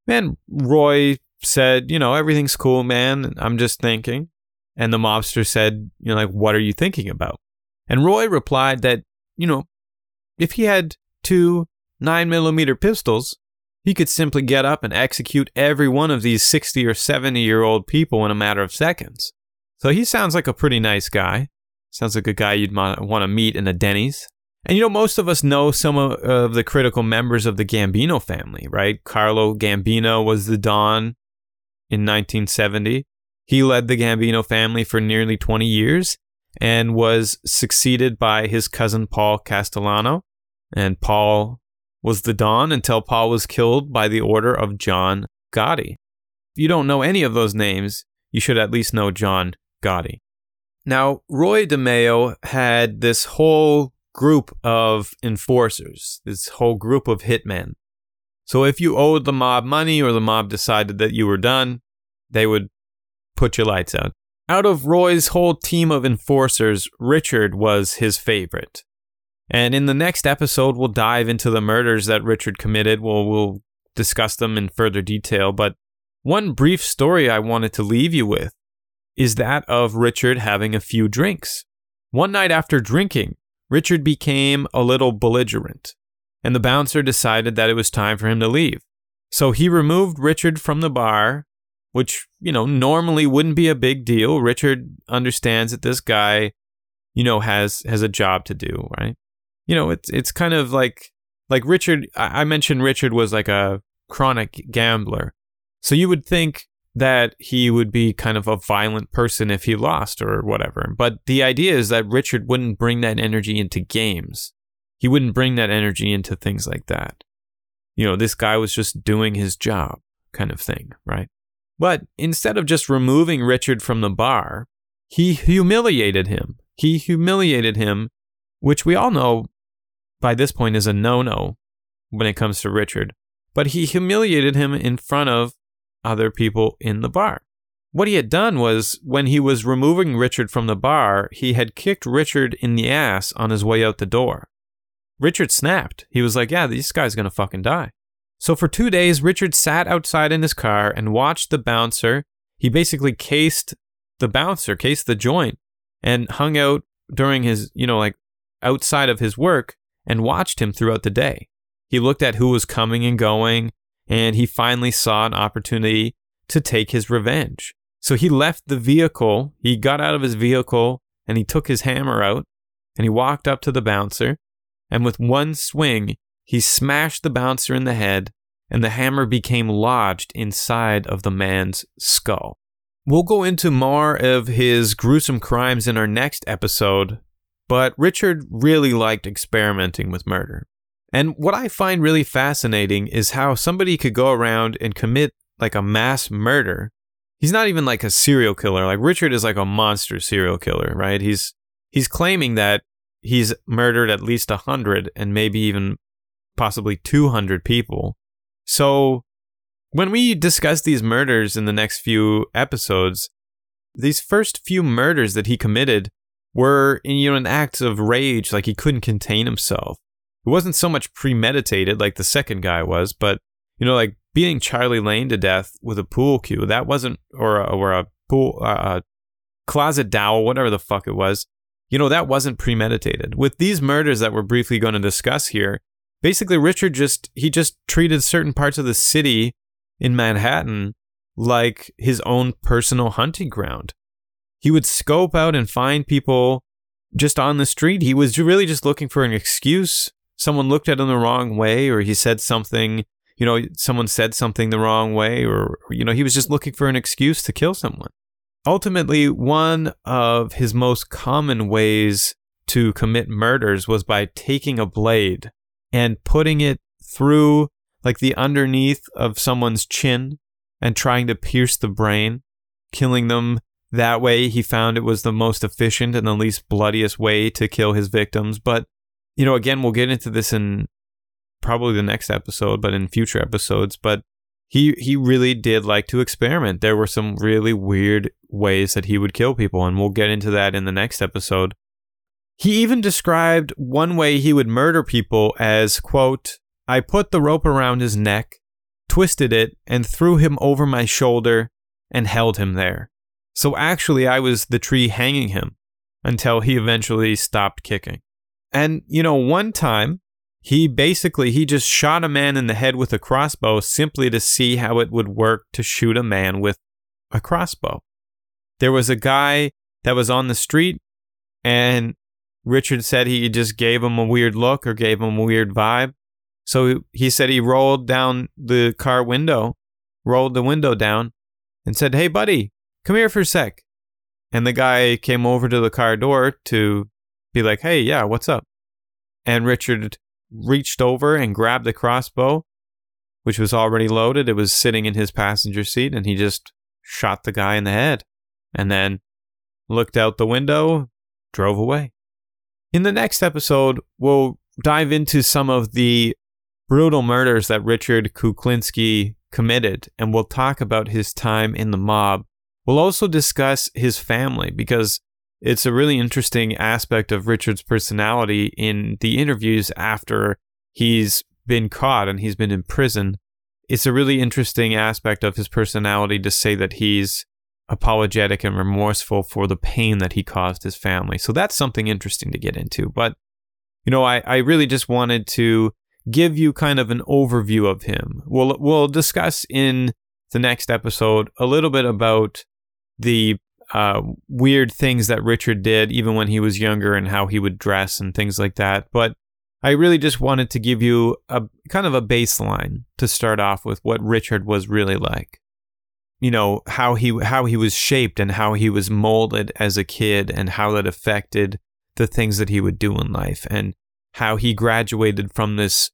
Speaker 2: Man, Roy said, you know, everything's cool, man. I'm just thinking. And the mobster said, you know, like what are you thinking about? And Roy replied that, you know, if he had two 9 millimeter pistols, he could simply get up and execute every one of these 60 or 70 year old people in a matter of seconds. So he sounds like a pretty nice guy. Sounds like a guy you'd want to meet in a Denny's. And you know, most of us know some of, the critical members of the Gambino family, right? Carlo Gambino was the Don in 1970. He led the Gambino family for nearly 20 years and was succeeded by his cousin Paul Castellano. And Paul was the Don until Paul was killed by the order of John Gotti. If you don't know any of those names, you should at least know John Gotti. Now, Roy DeMeo had this whole group of enforcers, this whole group of hitmen. So if you owed the mob money or the mob decided that you were done, they would put your lights out. Out of Roy's whole team of enforcers, Richard was his favorite. And in the next episode, we'll dive into the murders that Richard committed. We'll, we'll discuss them in further detail. But one brief story I wanted to leave you with is that of Richard having a few drinks. One night after drinking, Richard became a little belligerent, and the bouncer decided that it was time for him to leave. So he removed Richard from the bar, which, you know, normally wouldn't be a big deal. Richard understands that this guy, you know, has has a job to do, right? You know, it's it's kind of like like Richard. I mentioned Richard was like a chronic gambler, so you would think that he would be kind of a violent person if he lost or whatever. But the idea is that Richard wouldn't bring that energy into games. He wouldn't bring that energy into things like that. You know, this guy was just doing his job, kind of thing, right? But instead of just removing Richard from the bar, he humiliated him he humiliated him, which we all know by this point is a no no when it comes to Richard. But he humiliated him in front of other people in the bar. What he had done was when he was removing Richard from the bar, he had kicked Richard in the ass on his way out the door. Richard snapped. He was like, Yeah, this guy's gonna fucking die. So for two days, Richard sat outside in his car and watched the bouncer. He basically cased the bouncer, cased the joint, and hung out during his, you know, like outside of his work and watched him throughout the day. He looked at who was coming and going, and he finally saw an opportunity to take his revenge. So he left the vehicle, he got out of his vehicle, and he took his hammer out, and he walked up to the bouncer, and with one swing, he smashed the bouncer in the head, and the hammer became lodged inside of the man's skull. We'll go into more of his gruesome crimes in our next episode, but Richard really liked experimenting with murder. And what I find really fascinating is how somebody could go around and commit like a mass murder. He's not even like a serial killer. Like Richard is like a monster serial killer, right? He's he's claiming that he's murdered at least a 100 and maybe even possibly 200 people. So when we discuss these murders in the next few episodes, these first few murders that he committed were in you know an act of rage, like he couldn't contain himself. It wasn't so much premeditated like the second guy was, but you know, like beating Charlie Lane to death with a pool cue. That wasn't, or a, or a pool, uh, a closet dowel, whatever the fuck it was. You know, that wasn't premeditated. With these murders that we're briefly going to discuss here, basically Richard just he just treated certain parts of the city in Manhattan like his own personal hunting ground. He would scope out and find people just on the street. He was really just looking for an excuse. Someone looked at him the wrong way, or he said something, you know, someone said something the wrong way, or, you know, he was just looking for an excuse to kill someone. Ultimately, one of his most common ways to commit murders was by taking a blade and putting it through like the underneath of someone's chin and trying to pierce the brain, killing them that way. He found it was the most efficient and the least bloodiest way to kill his victims. But, you know, again, we'll get into this in probably the next episode, but in future episodes. But he he really did like to experiment. There were some really weird ways that he would kill people, and we'll get into that in the next episode. He even described one way he would murder people as, quote, I put the rope around his neck, twisted it, and threw him over my shoulder and held him there. So actually, I was the tree hanging him until he eventually stopped kicking. And, you know, one time, he basically he just shot a man in the head with a crossbow simply to see how it would work to shoot a man with a crossbow. There was a guy that was on the street and Richard said he just gave him a weird look or gave him a weird vibe. So he said he rolled down the car window, rolled the window down, and said, Hey, buddy, come here for a sec. And the guy came over to the car door to be like, Hey, yeah, what's up? And Richard reached over and grabbed the crossbow, which was already loaded. It was sitting in his passenger seat, and he just shot the guy in the head and then looked out the window, drove away. In the next episode, we'll dive into some of the brutal murders that Richard Kuklinski committed, and we'll talk about his time in the mob. We'll also discuss his family because it's a really interesting aspect of Richard's personality in the interviews after he's been caught and he's been in prison. It's a really interesting aspect of his personality to say that he's apologetic and remorseful for the pain that he caused his family. So that's something interesting to get into. But, you know, I, I really just wanted to give you kind of an overview of him. We'll, we'll discuss in the next episode a little bit about the uh, weird things that Richard did, even when he was younger, and how he would dress and things like that. But I really just wanted to give you a kind of a baseline to start off with what Richard was really like you know how he how he was shaped and how he was molded as a kid and how that affected the things that he would do in life and how he graduated from this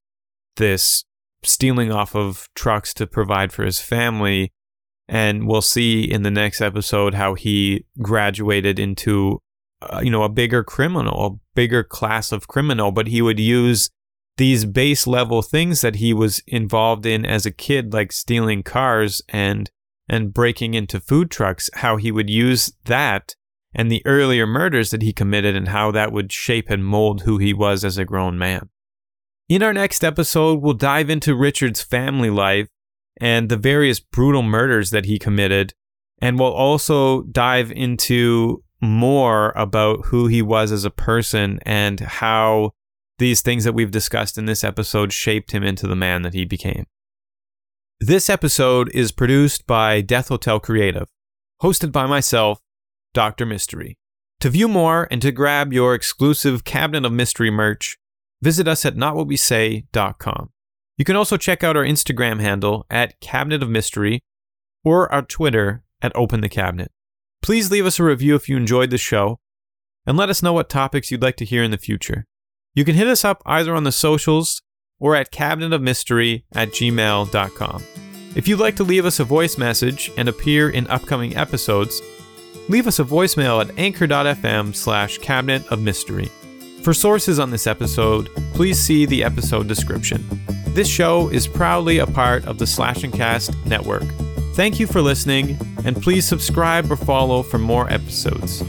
Speaker 2: this stealing off of trucks to provide for his family and we'll see in the next episode how he graduated into uh, you know, a bigger criminal, a bigger class of criminal, but he would use these base level things that he was involved in as a kid, like stealing cars and and breaking into food trucks, how he would use that and the earlier murders that he committed and how that would shape and mold who he was as a grown man. In our next episode, we'll dive into Richard's family life and the various brutal murders that he committed, and we'll also dive into more about who he was as a person and how these things that we've discussed in this episode shaped him into the man that he became. This episode is produced by Death Hotel Creative, hosted by myself, Dr. Mystery. To view more and to grab your exclusive Cabinet of Mystery merch, visit us at notwhatwesay.com. You can also check out our Instagram handle at Cabinet of Mystery or our Twitter at Open the Cabinet. Please leave us a review if you enjoyed the show and let us know what topics you'd like to hear in the future. You can hit us up either on the socials or at cabinetofmystery at gmail.com. If you'd like to leave us a voice message and appear in upcoming episodes, leave us a voicemail at anchor.fm slash cabinet of mystery. For sources on this episode, please see the episode description. This show is proudly a part of the Slash and Cast network. Thank you for listening, and please subscribe or follow for more episodes.